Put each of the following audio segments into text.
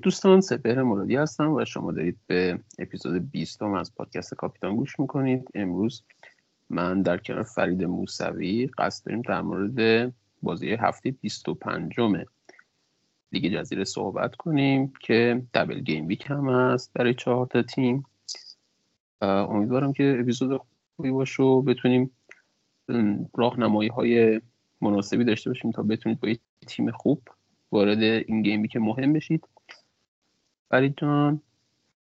درود دوستان سپهر مرادی هستم و شما دارید به اپیزود 20 از پادکست کاپیتان گوش می‌کنید. امروز من در کنار فرید موسوی قصد داریم در مورد بازی هفته 25 لیگ جزیره صحبت کنیم که دبل گیم ویک هم هست برای چهار تا تیم. امیدوارم که اپیزود خوبی باشه و بتونیم راهنمایی های مناسبی داشته باشیم تا بتونید با یه تیم خوب وارد این گیمی که مهم بشید. فرید جان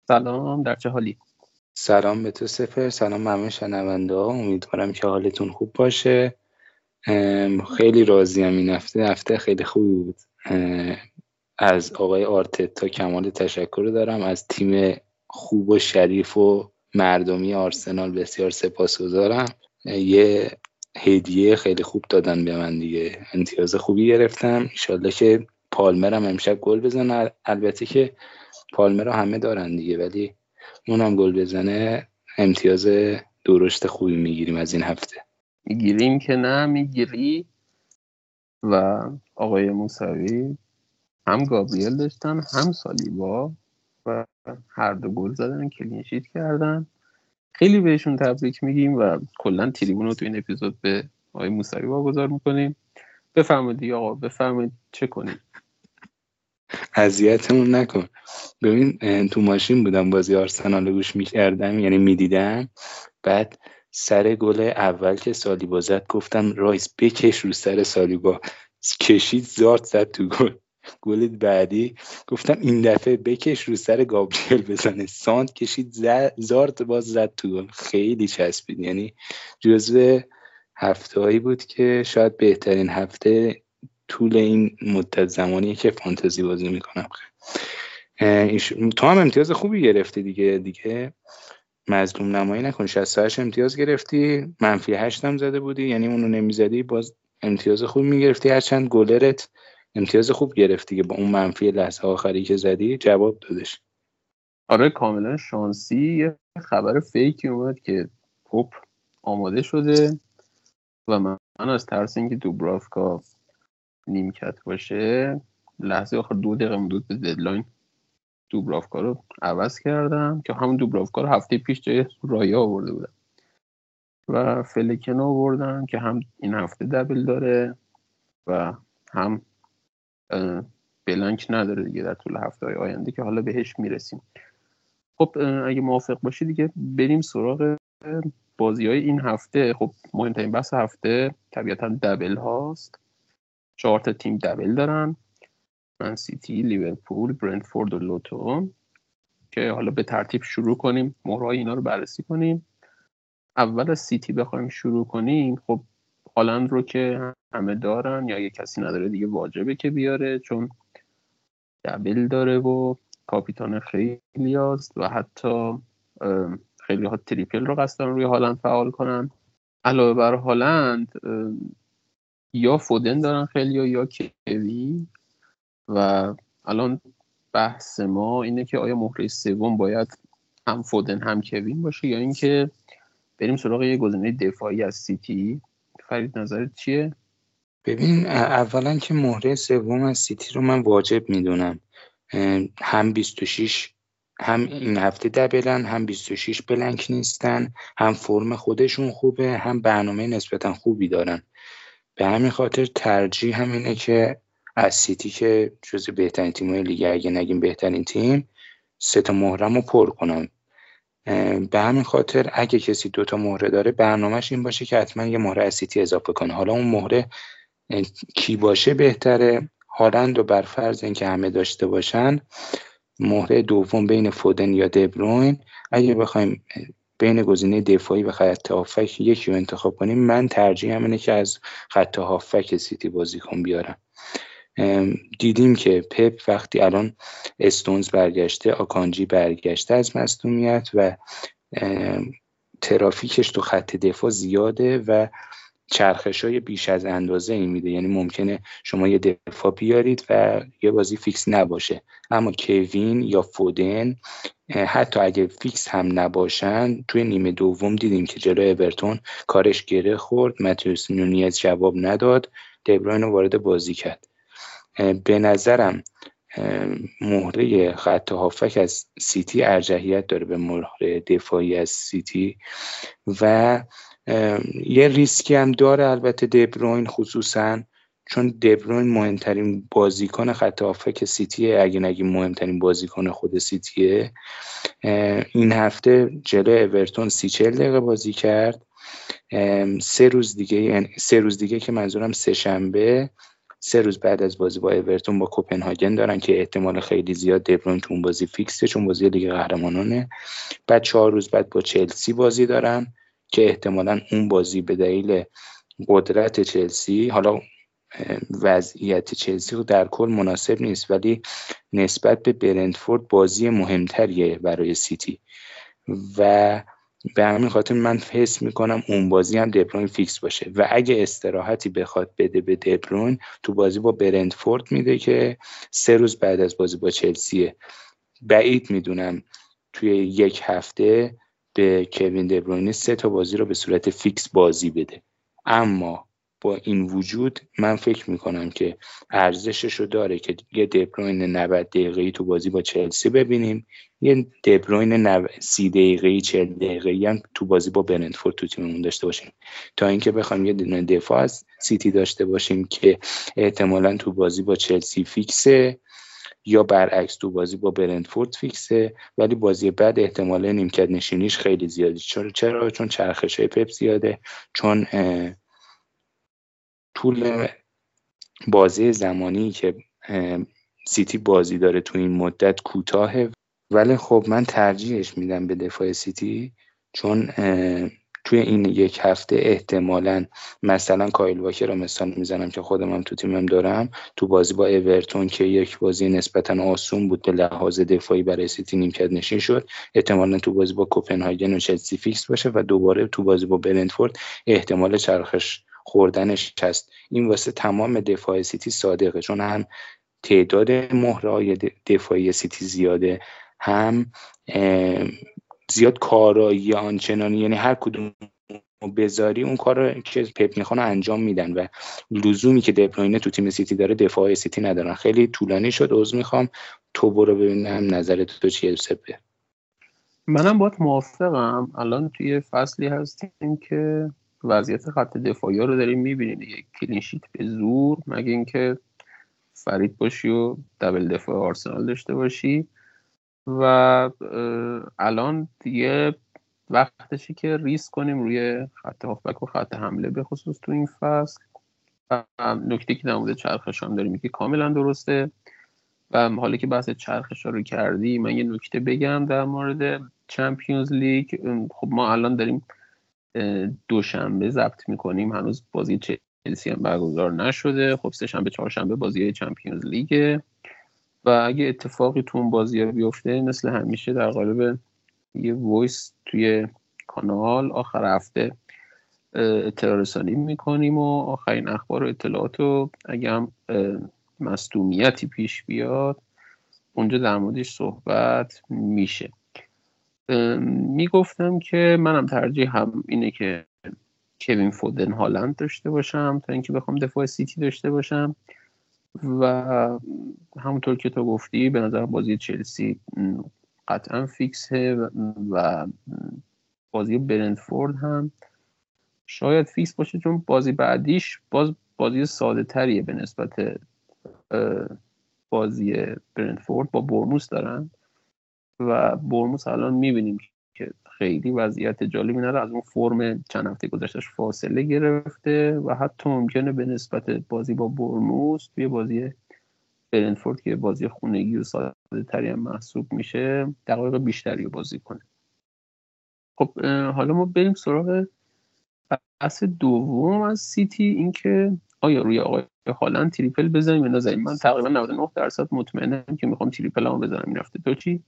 سلام در چه حالی؟ سلام به تو سفر سلام ممنون شنونده ها. امیدوارم که حالتون خوب باشه. خیلی راضیم این هفته. هفته خیلی خوبی بود. از آقای آرتتا کمال تشکر دارم. از تیم خوب و شریف و مردمی آرسنال بسیار سپاسگزارم. یه هدیه خیلی خوب دادن به من دیگه. امتیاز خوبی گرفتم. ایشالله که پالمرم امشب گل بزنه. البته که پالمر رو همه دارن دیگه ولی اونم گل بزنه امتیاز درشت خوبی می‌گیریم از این هفته. می‌گیریم که نه می‌گیری. و آقای موسوی هم گابریل داشتن هم سالیبا و هر دو گل زدن کلینشیت کردن. خیلی بهشون تبریک میگیم و کلا تریبون رو تو این اپیزود به آقای موسوی واگذار می‌کنیم. بفرمایید آقا بفرمایید چه کنیم اذیتمون نکن. ببین تو ماشین بودم بازی آرسنال گوش می‌کردم یعنی می‌دیدم. بعد سر گل اول که سالیبا زد گفتم رایس بکش رو سر سالیبا. کشید زارت زد تو گل. گل بعدی گفتم این دفعه بکش رو سر گابریل بزنه. ساند کشید زارت باز زد تو گل. خیلی چسبید. یعنی جزو هفته هایی بود که شاید بهترین هفته طول این مدت زمانی که فانتزی بازی می‌کنم. تو هم امتیاز خوبی گرفتی دیگه دیگه مظلوم نمایی نکن. 68 امتیاز گرفتی منفی 8 هم زده بودی یعنی اونو نمی‌زدی باز امتیاز خوب می‌گرفتی. هرچند گلرت امتیاز خوب گرفتی که با اون منفی لحظه آخری که زدی جواب دادش. آره کاملا شانسی. یه خبر فیکی اومد که پوپ آماده شده و من از ترس اینکه دوبرافکا نیمکت باشه. لحظه آخر دو دقیقه مدود به ددلاین دوبرافکا رو عوض کردم که همون دوبرافکا رو هفته پیش جای رایا آورده بودم. و فلکن آوردم که هم این هفته دبل داره و هم بلانک نداره دیگه در طول هفته های آینده که حالا بهش می‌رسیم. خب اگه موافق باشی دیگه بریم سراغ بازی های این هفته. خب مهمترین بحث هفته طبیعتا دبل هاست. چهار تیم دبل دارن. من سیتی لیورپول برنتفورد و لوتو. که حالا به ترتیب شروع کنیم. مهرهای اینا رو بررسی کنیم. اول از سیتی بخوایم شروع کنیم. خب هالند رو که همه دارن یا اگه کسی نداره دیگه واجبه که بیاره چون دبل داره و کاپیتان خیلی هست و حتی خیلی ها تریپل رو قصد روی هالند فعال کنن. علاوه بر هالند یا فودن دارن خیلی یا کوی و الان بحث ما اینه که آیا مهره سوم باید هم فودن هم کوین باشه یا اینکه بریم سراغ یه گزینه دفاعی از سیتی. فرید نظرت چیه؟ ببین اولا که مهره سوم از سیتی رو من واجب می‌دونم. هم 26 هم این هفته double ن هم 26 blank نیستن هم فرم خودشون خوبه هم برنامه نسبتا خوبی دارن. به همین خاطر ترجیح همینه که از سیتی که جز بهترین تیم لیگ اگه نگیم بهترین تیم سه تا مهرم رو پر کنم به همین خاطر اگه کسی دوتا مهره داره برنامهش این باشه که حتما یه مهره از سیتی اضافه کنه. حالا اون مهره کی باشه بهتره. هالند و بر فرض اینکه همه داشته باشن مهره دوم بین فودن یا دبروین. اگه بخوایم بین گزینه دفاعی و خط هافک یکی رو انتخاب کنیم. من ترجیح اینه که از خط هافک سیتی بازیکن بیارم. دیدیم که پپ وقتی الان استونز برگشته آکانجی برگشته از مصدومیت و ترافیکش تو خط دفاع زیاده و چرخش های بیش از اندازه این میده. یعنی ممکنه شما یه دفاع بیارید و یه بازی فیکس نباشه. اما کوین یا فودن حتی اگه فیکس هم نباشن توی نیمه دوم دیدیم که جلوی اورتون کارش گره خورد. متیوس نونیز جواب نداد. دبراین رو وارد بازی کرد. به نظرم مهره خط هافبک از سیتی ارجحیت داره به مهره دفاعی از سیتی و یه ریسکی هم داره البته دبروین خصوصا چون دبروین مهمترین بازیکن خط هافبک سیتیه اگه نگیم مهمترین بازیکن خود سیتیه. این هفته جلو اورتون سی چل دقیقه بازی کرد. سه روز دیگه یعنی سه روز دیگه که منظورم سه شنبه سه روز بعد از بازی با اورتون با کوپنهاگن دارن که احتمال خیلی زیاد دبروین تو اون بازی فیکسه چون بازی لیگ قهرمانانه. بعد چهار روز بعد با چلسی بازی دارن. که احتمالا اون بازی به دلیل قدرت چلسی حالا وضعیت چلسی رو در کل مناسب نیست ولی نسبت به برندفورد بازی مهمتریه برای سیتی. و به همین خاطر من حس می‌کنم اون بازی هم دبروین فیکس باشه. و اگه استراحتی بخواد بده به دبروین تو بازی با برنتفورد میده که سه روز بعد از بازی با چلسیه. بعید می‌دونم توی یک هفته به کوین دبروینی سه تا بازی رو به صورت فیکس بازی بده. اما با این وجود من فکر می‌کنم که ارزشش رو داره که یه دبروین 90 دقیقه تو بازی با چلسی ببینیم. یه دبروین 30 دقیقه 40 دقیقه هم تو بازی با برنتفورد تو تیممون داشته باشیم. تا اینکه بخوایم یه دفاع از سیتی داشته باشیم که احتمالا تو بازی با چلسی فیکسه. یا برعکس تو بازی با برنتفورد فیکسه ولی بازی بعد احتمال نیمکت نشینیش خیلی زیادی. چرا چرا؟ چون چرخش های پپ زیاده چون طول بازی زمانی که سیتی بازی داره تو این مدت کوتاهه. ولی خب من ترجیحش میدم به دفاع سیتی چون توی این یک هفته احتمالا مثلا کایل واکر رو مثال می‌زنم که خودم هم تو تیمم دارم. تو بازی با اورتون که یک بازی نسبتا آسون بود به لحاظ دفاعی برای سیتی نیمکت نشین شد احتمالا تو بازی با کوپنهاگن و چلسی فیکس باشه و دوباره تو بازی با برنتفورد احتمال چرخش خوردنش هست. این واسه تمام دفاع سیتی صادقه چون هم تعداد مهرهای دفاعی سیتی زیاده هم زیاد کارایی آنچنانی یعنی هر کدوم بذاری اون کار که پپ می‌خوان انجام میدن و لزومی که دپروینه تو تیم سیتی داره دفاع سیتی ندارن. خیلی طولانی شد عذر می‌خوام. تو برو ببینم نظر تو چیه سپه؟ منم باید موافقم. الان توی فصلی هستیم که وضعیت خط دفاعی رو داریم می‌بینیم دیگه. clean sheet به زور مگه اینکه فرید باشی و double دفاع آرسنال داشته باشی. و الان دیگه وقتشه که ریسک کنیم روی خط هافبک و خط حمله به خصوص تو این فصل. و نکته که مورد چرخش هم داریم که کاملا درسته. و حالا که بحث چرخش رو کردی من یه نکته بگم در مورد چمپیونز لیگ خب ما الان داریم دوشنبه ضبط می‌کنیم. هنوز بازی چلسی هم برگزار نشده. خب سه شنبه چهارشنبه بازی چمپیونز لیگه و اگه اتفاقی تو اون بازی بیفته مثل همیشه در قالب یه وایس توی کانال آخر هفته اطلاع رسانی می‌کنیم و آخرین اخبار و اطلاعات رو اگه هم مصدومیتی پیش بیاد اونجا در موردش صحبت میشه. می‌گفتم که منم ترجیح هم اینه که کوین فودن هالند داشته باشم تا اینکه بخوام دفاع سیتی داشته باشم. و همونطور که تو گفتی به نظر بازی چلسی قطعا فیکسه و بازی برنفورد هم شاید فیکس باشه چون بازی بعدیش باز بازی ساده تریه به نسبت بازی برنفورد. با برموس دارن و برموس الان می‌بینیم که خیلی وضعیت جالبی نداره. از اون فرم چند هفته گذشتهش فاصله گرفته و حتی ممکنه به نسبت بازی با برموس توی بازی برنفورد که بازی خونگی و ساده تری هم محسوب میشه دقایق بیشتری رو بازی کنه. خب حالا ما بریم سراغ بحث دوم از سیتی اینکه آیا روی آقای هالند تریپل بزنیم؟ یا نزنیم من تقریبا 99 درصد مطمئنم که می‌خوام تریپل هم بزنم. این هفته تو چی؟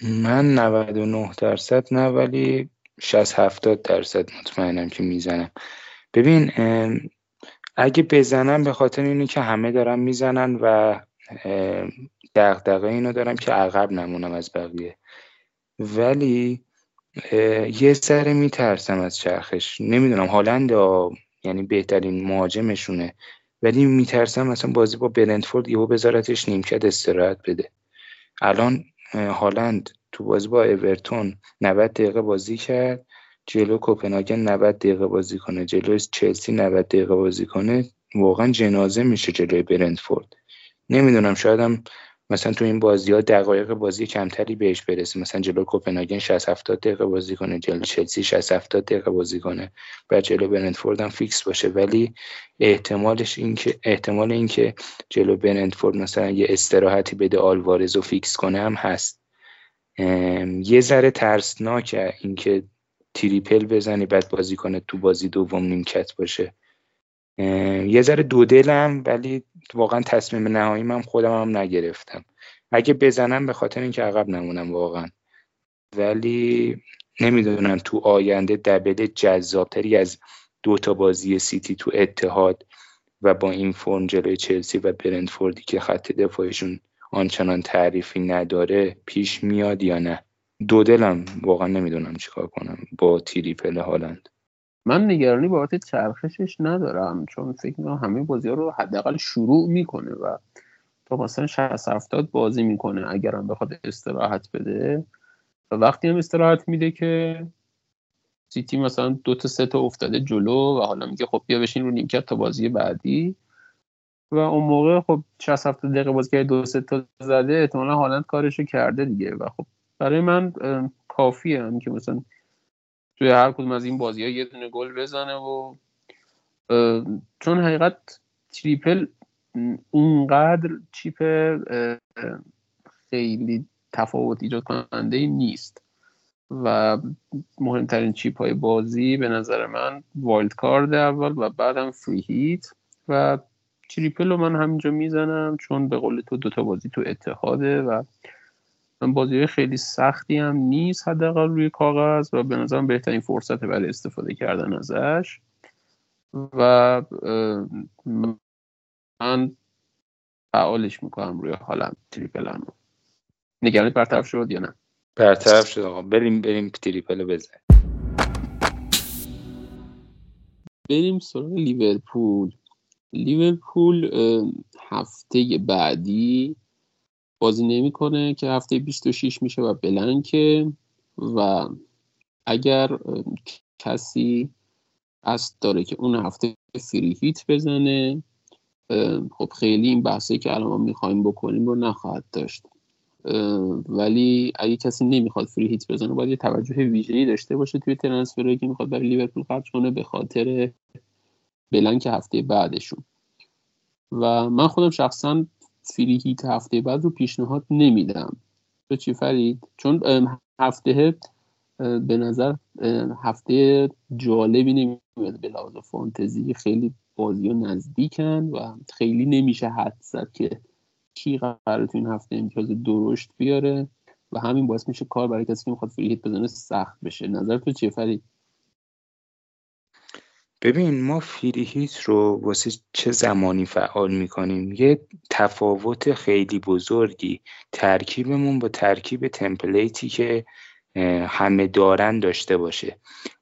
من 99 درصد نه ولی 60 70 درصد مطمئنم که می‌زنم. ببین اگه بزنم به خاطر اینه که همه دارن می‌زنن و دغدغه اینو دارم که عقب نمونم از بقیه. ولی یه سر میترسم از چرخش. نمی‌دونم هالند یعنی بهترین مهاجمشونه. ولی میترسم مثلا بازی با برنتفورد یهو بذارتش نیمکت استراحت بده. الان هالند تو بازی با اورتون 90 دقیقه بازی کرد. جلو کوپنهاگن 90 دقیقه بازی کنه. جلو چلسی 90 دقیقه بازی کنه. واقعا جنازه میشه جلوی برنتفورد. نمی‌دونم شاید هم مثلا تو این بازی ها دقایق بازی کمتری بهش برسه. مثلا جلو کوپنهاگن 60 70 دقیقه بازی کنه جلو چلسی 60 70 دقیقه بازی کنه. بعد جلو برنتفورد هم فیکس باشه. ولی احتمالش این که احتمال اینکه جلو برنتفورد مثلا یه استراحتی بده آلوارز رو فیکس کنه هم هست. یه ذره ترسناکه اینکه triple بزنی بعد بازی کنه تو بازی دوم نیمکت باشه. یه ذره دو دلم ولی واقعا تصمیم نهایی من خودم هم نگرفتم. اگه بزنم به خاطر اینکه عقب نمونم واقعا. ولی نمی‌دونم تو آینده دبل جذابتری از دو تا بازی سیتی تو اتحاد و با این فرم جلوی چلسی و برندفوردی که خط دفاعشون آنچنان تعریفی نداره پیش میاد یا نه؟ دو دلم واقعا نمی‌دونم چیکار کنم با تریپل هالند. من نگرانی بابت چرخشش ندارم چون فکر می‌کنم همه بازی ها رو حداقل شروع می‌کنه و تا مثلا 60 70 بازی می‌کنه اگرم بخواد استراحت بده. و وقتی هم استراحت میده که سیتی مثلا دو تا سه تا افتاده جلو و حالا میگه خب بیا بشین رو نیمکت تا بازی بعدی. و اون موقع خب 60 70 دقیقه بازی کرده دو سه تا زده احتمالا هالند کارشو کرده دیگه. و خب برای من کافیه هم که مثلا توی هر کدوم از این بازی ها یه دونه گل بزنه و چون حقیقت triple اونقدر chip خیلی تفاوت ایجاد کننده نیست و مهمترین chip های بازی به نظر من wild card اول و بعدم free hit و triple رو من همینجا می‌زنم چون به قول تو دوتا بازی تو اتحاده و بازی خیلی سختی هم نیست حداقل روی کاغذ و به نظرم بهترین فرصت برای استفاده کردن ازش. و من فعالش می‌کنم روی حالم تریپلم نگرانی برطرف شد یا نه؟ برطرف شد آقا. بریم بریم تریپل بزن بریم سراغ لیورپول. لیورپول هفته بعدی بازی نمی‌کنه که هفته 26 میشه و بلنکه. و اگر کسی قصد داره که اون هفته فری هیت بزنه خب خیلی این بحثی که الان ما می‌خوایم بکنیم رو نخواهد داشت. ولی اگه کسی نمی‌خواد فری هیت بزنه باید یه توجه ویژه‌ای داشته باشه توی ترنسفرایی که می‌خواد برای لیورپول خرج کنه به خاطر بلنک هفته بعدشون. و من خودم شخصا فری هیت هفته بعد رو پیشنهاد نمیدم. تو چی فرید؟ چون هفته به نظر هفته جالبی نمیاد به لحاظ فانتزی. خیلی بازی ها نزدیکن و خیلی نمیشه حد زد که کی قرار تو این هفته امتیاز درشت بیاره. و همین باعث میشه کار برای کسی که می‌خواد فری بزنه سخت بشه. نظر تو چیه فرید؟ ببین ما فریهیت رو واسه چه زمانی فعال می‌کنیم؟ یه تفاوت خیلی بزرگی. ترکیبمون با ترکیب تمپلیتی که همه دارن داشته باشه.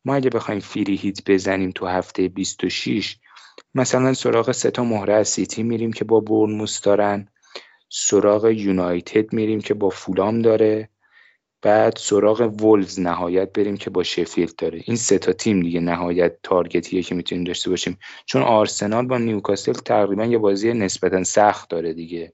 ما اگه بخوایم فریهیت بزنیم تو هفته 26 مثلا سراغ سه تا مهره سیتی میریم که با برنموس دارن. سراغ یونایتد میریم که با فولام داره. بعد سراغ وولز نهایت بریم که با شفیلد داره. این سه تا تیم دیگه نهایت تارگتیه که می‌تونیم داشته باشیم. چون آرسنال با نیوکاسل تقریبا یه بازی نسبتا سخت داره دیگه.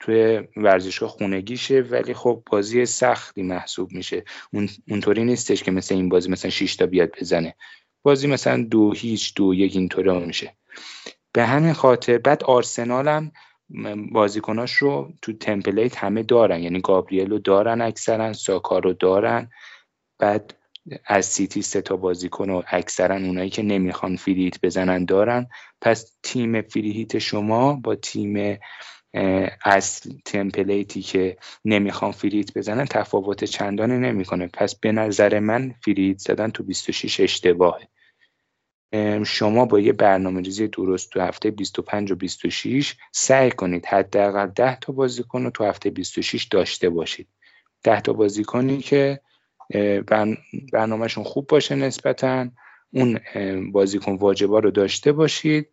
توی ورزشگاه خونگیشه ولی خب بازی سختی محسوب میشه. اون اونطوری نیستش که مثل این بازی مثلا 6 تا بیاد بزنه. بازی مثلا دو هیچ دو یک اینطوری میشه. به همین خاطر بعد آرسنال هم بازیکناش رو تو تمپلیت همه دارن. یعنی گابریل رو دارن اکثرا ساکا رو دارن. بعد از سیتی سه تا بازیکن و اکثرا اونایی که نمی‌خوان free hit بزنن دارن. پس تیم free hit شما با تیم اصل template ی که نمی‌خوان free hit بزنن تفاوت چندانی نمی‌کنه. پس به نظر من free hit زدن تو 26 اشتباهه. شما با یه برنامه ریزی درست تو هفته 25 و 26 سعی کنید حداقل 10 تا بازیکن رو تو هفته 26 داشته باشید. 10 تا بازیکنی که برنامهشون خوب باشه نسبتا اون بازیکن واجبا رو داشته باشید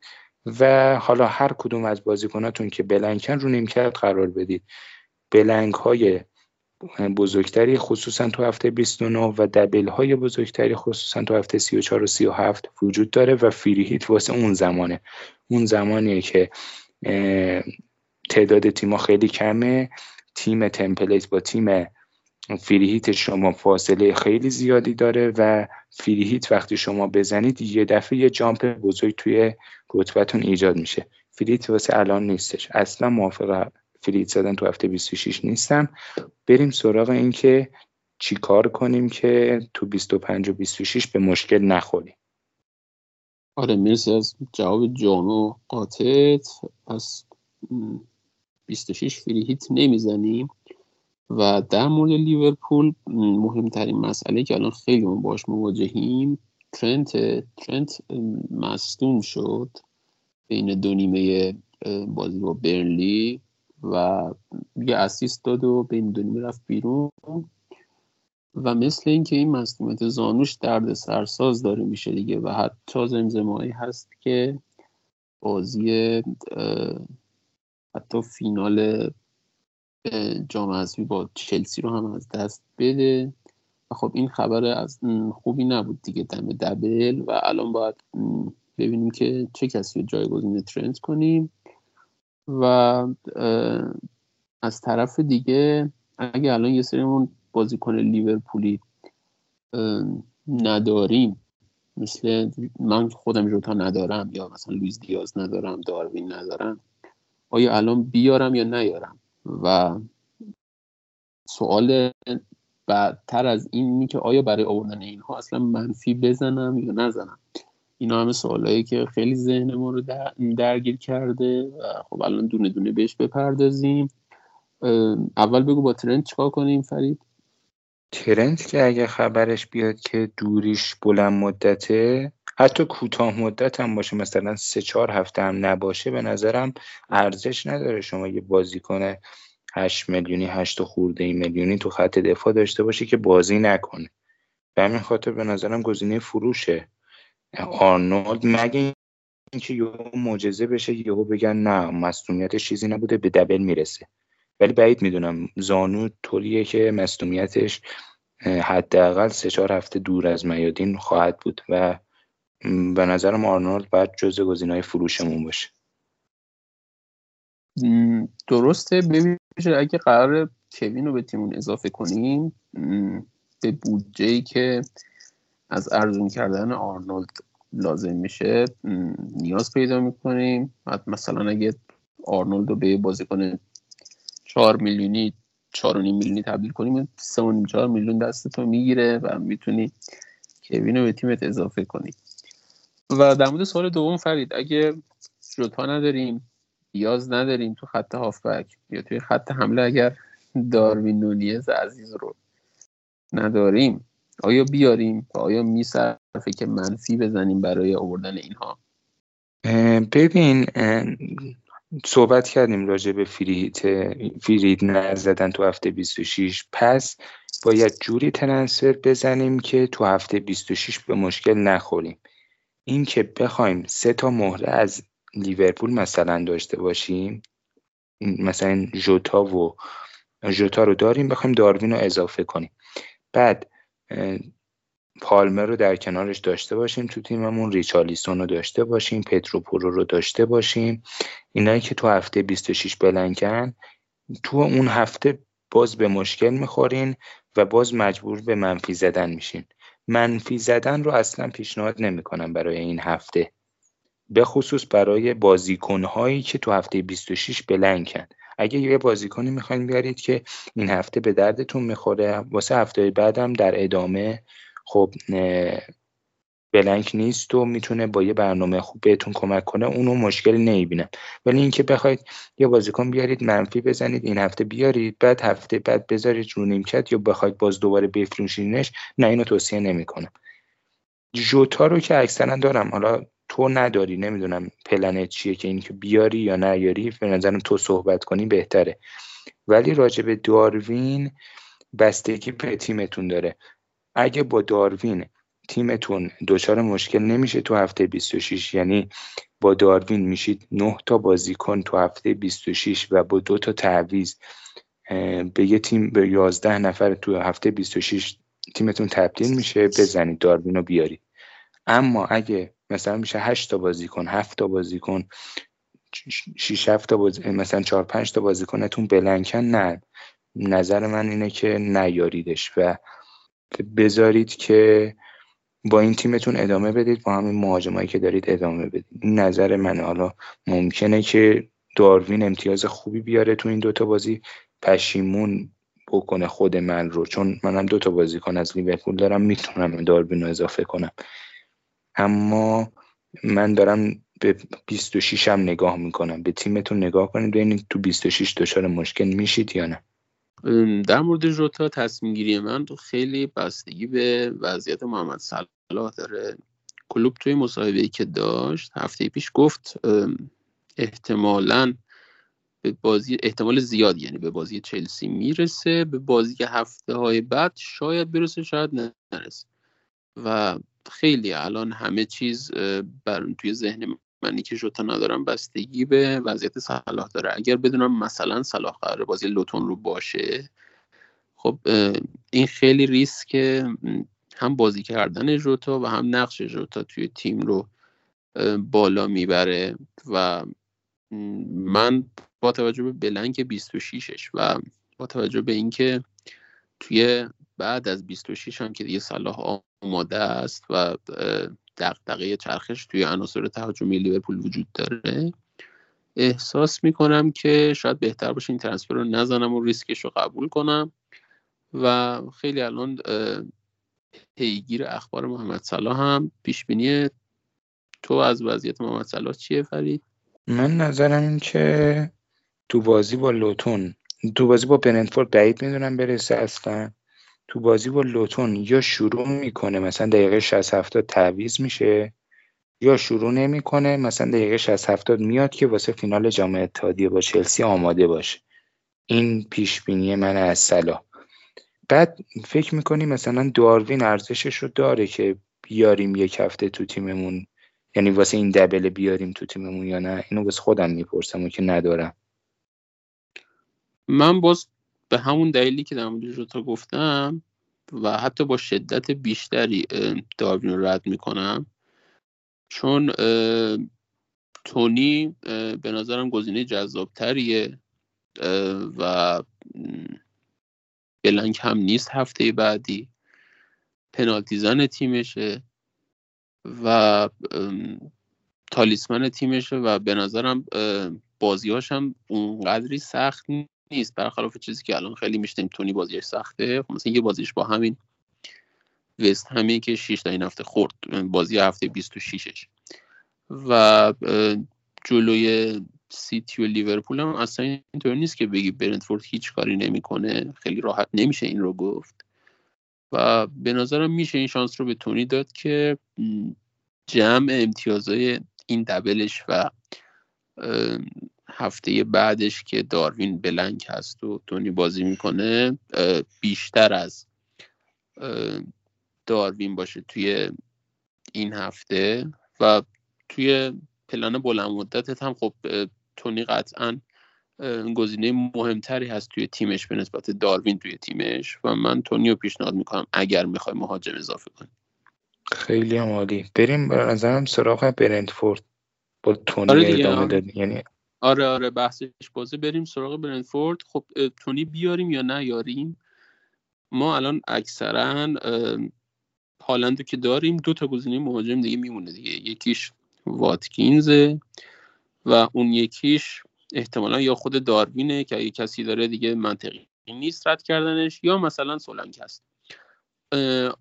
و حالا هر کدوم از بازیکناتون که بلنکن رو نیمکت قرار بدید. بلنگ های بزرگتری خصوصا تو هفته 29 و دبل های بزرگتری خصوصا تو هفته 34 و 37 وجود داره و فری هیت واسه اون زمانه. اون زمانیه که تعداد تیما خیلی کمه. تیم تمپلیت با تیم فریهیت شما فاصله خیلی زیادی داره و فریهیت وقتی شما بزنید یه دفعه یه جامپ بزرگ توی رتبتون ایجاد میشه. فریهیت واسه الان نیستش. اصلا موافق فریهیت زدن تو هفته 26 نیستم بریم سراغ این که چی کار کنیم که تو 25 و 26 به مشکل نخوریم. آره مرسی از جواب جامع و قاطعت. پس 26 فریهیت نمی‌زنیم و در مورد لیورپول مهمترین مسئله که الان خیلی ما باش مواجهیم ترنت ترنت مصدوم شد بین دو نیمه بازی با برلی و یه اسیست داد و بین دو نیمه رفت بیرون. و مثل اینکه این مصدومیت زانوش درد سرساز داره میشه دیگه و حتی زمزمایی هست که بازی حتی فینال جام حذفی با چلسی رو هم از دست بده. و خب این خبر از خوبی نبود دیگه دم دبل و الان باید ببینیم که چه کسی رو جایگزین ترنت کنیم. و از طرف دیگه اگه الان یه سریمون بازیکن لیورپولی نداریم مثل من خودم جوتا ندارم یا مثلا لویز دیاز ندارم داروین ندارم آیا الان بیارم یا نیارم؟ و سوال بعدتر از این که آیا برای آوردن اینها اصلا منفی بزنم یا نزنم؟ اینا همه سوالایی که خیلی ذهن ما رو درگیر کرده و خب الان دونه دونه بهش بپردازیم. اول بگو با ترند چیکار کنیم فرید؟ ترند که اگه خبرش بیاد که دوریش بلند مدته حتی کوتاه مدت هم باشه مثلا سه چهار هفته هم نباشه به نظرم ارزش نداره شما یه بازیکن هشت میلیونی هشت خورده ای میلیونی تو خط دفاع داشته باشی که بازی نکنه. به همین خاطر به نظرم گزینه فروشه. آرنولد مگه اینکه یهو معجزه بشه یهو بگن نه مصونیت چیزی نبوده به دبل می‌رسه. ولی بعید می‌دونم زانو طوریه که مصونیتش حداقل سه چهار هفته دور از میادین خواهد بود و به نظرم آرنولد باید جزء گزینه‌های فروشمون باشه. درسته. ببینید اگه قرار کوین رو به تیمون اضافه کنیم به بودجه که از ارزون کردن آرنولد لازم میشه نیاز پیدا می‌کنیم. مثلا اگه آرنولد رو به بازیکن چهار میلیونی چهار میلیونی تبدیل کنیم سه و چهار میلیون دست تو می‌گیره و می‌تونی کوین رو به تیمت اضافه کنی. و در مورد سوال دوم فرید اگه جوتا نداریم نیاز نداریم تو خط هافبک یا توی خط حمله اگر داروین نونیز عزیز رو نداریم آیا بیاریم؟ آیا میصرفه که منفی بزنیم برای آوردن اینها؟ ببین صحبت کردیم راجع به فریت فرید نزدن تو هفته 26 پس باید جوری ترنسفر بزنیم که تو هفته 26 به مشکل نخوریم. این که بخوایم سه تا مهره از لیورپول مثلا داشته باشیم مثلا جوتا و جوتا رو داریم بخوایم داروین رو اضافه کنیم. بعد پالمر رو در کنارش داشته باشیم تو تیممون ریچالیسون رو داشته باشیم پتروپورو رو داشته باشیم. اینایی که تو هفته 26 بلنکن تو اون هفته باز به مشکل می‌خورین و باز مجبور به منفی زدن میشین. منفی زدن رو اصلا پیشنهاد نمی‌کنم برای این هفته. به خصوص برای بازیکنهایی که تو هفته 26 بلنکن. اگه یه بازیکنی می‌خواین بیارید که این هفته به دردتون می‌خوره واسه هفته بعدم در ادامه خب بلنک نیست و می‌تونه با یه برنامه خوب بهتون کمک کنه اونو مشکلی نمی‌بینم ولی اینکه بخواید یه بازیکن بیارید منفی بزنید این هفته بیارید بعد هفته بعد بذارید رو نیمکت یا بخواید باز دوباره بفروشینش نه اینو توصیه نمی‌کنم. جوتا رو که اکثرا دارم حالا تو نداری نمی‌دونم پلنت چیه که اینکه بیاری یا نیاری به نظرم تو صحبت کنی بهتره. ولی راجع به داروین بستگی به تیمتون داره. اگه با داروین تیمتون دچار مشکل نمیشه تو هفته 26 یعنی با داروین میشید 9 تا بازیکن تو هفته 26 و با دو تا تعویض به یه تیم به 11 نفر تو هفته 26 تیمتون تبدیل میشه بزنید داروین رو بیارید. اما اگه مثلا میشه 8 تا بازیکن 7 تا بازیکن 6 7 تا مثلا 4 5 تا بازیکنتون بلنکن نه. نظر من اینه که نیاریدش و بذارید که با این تیمتون ادامه بدید با همین مهاجمایی که دارید ادامه بدید. این نظر منه. حالا ممکنه که داروین امتیاز خوبی بیاره تو این دوتا بازی پشیمون بکنه خود من رو. چون منم دوتا بازیکن از لیورپول دارم می‌تونم داروین رو اضافه کنم. اما من دارم به 26 هم نگاه می‌کنم. به تیمتون نگاه کنید ببینید تو 26 دچار مشکل میشید یا نه. در مورد جوتا تصمیم گیری من خیلی بستگی به وضعیت محمد صلاح داره. کلوب توی مصاحبه که داشت هفته پیش گفت احتمالا به بازی احتمال زیاد یعنی به بازی چلسی می‌رسه. به بازی هفته های بعد شاید برسه شاید نرسه. و خیلی الان همه چیز بر توی ذهن منی که جوتا ندارم بستگی به وضعیت صلاح داره. اگر بدونم مثلا صلاح قرار بازی لوتون رو باشه خب این خیلی ریسک هم بازی کردن جوتا و هم نقش جوتا توی تیم رو بالا می‌بره و من با توجه به بلنک 26ش و با توجه به اینکه توی بعد از 26 هم که دیگه صلاح آماده است و دقدقه چرخش توی عناصر تهاجمی لیورپول وجود داره احساس می‌کنم که شاید بهتر باشه این ترنسفر رو نزنم و ریسکش رو قبول کنم و خیلی الان پیگیر اخبار محمد صلاح هم پیش بینی تو از وضعیت محمد صلاح چیه فرید؟ من نظرم این که تو بازی با لوتون تو بازی با برنتفورد بعید می‌دونم برسه اصلا. تو بازی با لوتون یا شروع می‌کنه مثلا دقیقه 60 70 تعویض میشه یا شروع نمی‌کنه مثلا دقیقه 60 70 میاد که واسه فینال جام اتحادیه با چلسی آماده باشه. این پیش بینی من از صلاح. بعد فکر می‌کنی مثلا داروین ارزشش رو داره که بیاریم یک هفته تو تیممون؟ یعنی واسه این دبل بیاریم تو تیممون یا نه؟ اینو واسه خودم می‌پرسم و که ندارم. من باز به همون دلیلی که در مورد تا گفتم و حتی با شدت بیشتری داروین رو رد می‌کنم. چون تونی به نظرم گزینه جذابتریه و بلنک هم نیست هفته بعدی. پنالتی زن تیمشه و تالیسمن تیمشه و به نظرم بازیهاش هم اونقدری سخت نیست. برخلاف چیزی که الان خیلی میشتیم تونی بازیش سخته. خب مثلا یه بازیش با همین وست همین که 6 تا این هفته خورد. بازی هفته 26ش و جلوی سیتی و لیورپول هم اصلا اینطور نیست که بگی برنتفورد هیچ کاری نمی‌کنه. خیلی راحت نمیشه این رو گفت. و به نظرم میشه این شانس رو به تونی داد که جمع امتیازهای این دبلش و هفته بعدش که داروین بلنک هست و تونی بازی می‌کنه بیشتر از داروین باشه توی این هفته و توی پلان بلند مدتت هم خب تونی قطعا گزینه مهمتری هست توی تیمش به نسبت داروین توی تیمش و من تونی رو پیشنهاد می‌کنم اگر می‌خوای مهاجم اضافه کنی. خیلی هم عالی. بریم به نظرم سراغ برنتفورد با تونی آره ادامه دادی یعنی آره آره بحثش بازه. بریم سراغ برنتفورد خب تونی بیاریم یا نیاریم ما الان اکثرا هالندو که داریم دو تا گزینه مهاجم دیگه میمونه دیگه. یکیش واتکینزه و اون یکیش احتمالا یا خود داروینه که اگه کسی داره دیگه منطقی نیست رد کردنش یا مثلا سولانک هست.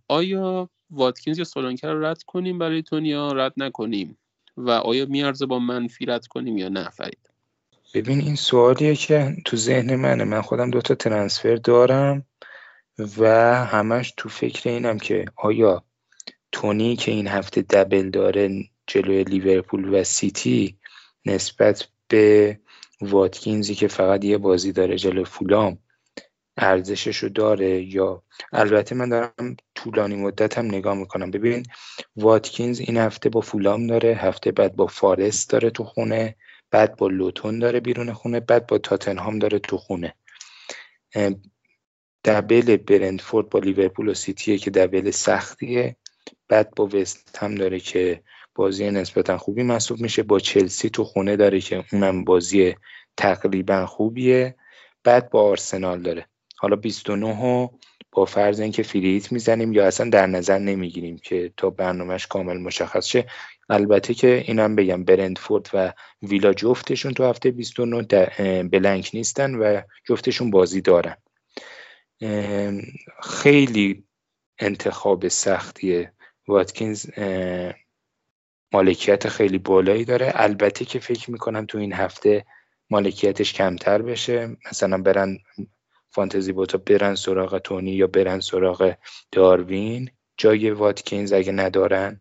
آیا واتکینز یا سولانکه رو رد کنیم برای تونیا رد نکنیم؟ و آیا میارزه با منفی رد کنیم یا نه؟ فرید. ببین این سوالیه که تو ذهن منه. من خودم دوتا ترنسفر دارم و همش تو فکر اینم که آیا تونی که این هفته دبل داره جلوی لیورپول و سیتی نسبت به واتکینزی که فقط یه بازی داره جلو فولام ارزشش رو داره یا البته من دارم طولانی مدت هم نگاه می‌کنم. ببین واتکینز این هفته با فولام داره هفته بعد با فارست داره تو خونه بعد با لوتون داره بیرون خونه بعد با تاتنهام داره تو خونه. دبل برندفورد با لیورپول و سیتیه که دبل سختیه. بعد با وست هم داره که بازی نسبتا خوبی محسوب میشه. با چلسی تو خونه داره که اونم بازی تقریبا خوبیه. بعد با آرسنال داره. حالا 29 و با فرض اینکه فریت می‌زنیم یا اصلا در نظر نمی‌گیریم که تا برنامهش کامل مشخص شه البته که اینم بگم برندفورد و ویلا جفتشون تو هفته 29 بلنک نیستن و جفتشون بازی دارن. خیلی انتخاب سختیه واتکینز مالکیت خیلی بالایی داره. البته که فکر می‌کنم تو این هفته مالکیتش کمتر بشه. مثلا برن فانتزی بوتا برن سراغ تونی یا برن سراغ داروین؟ جای واتکینز اگه ندارن.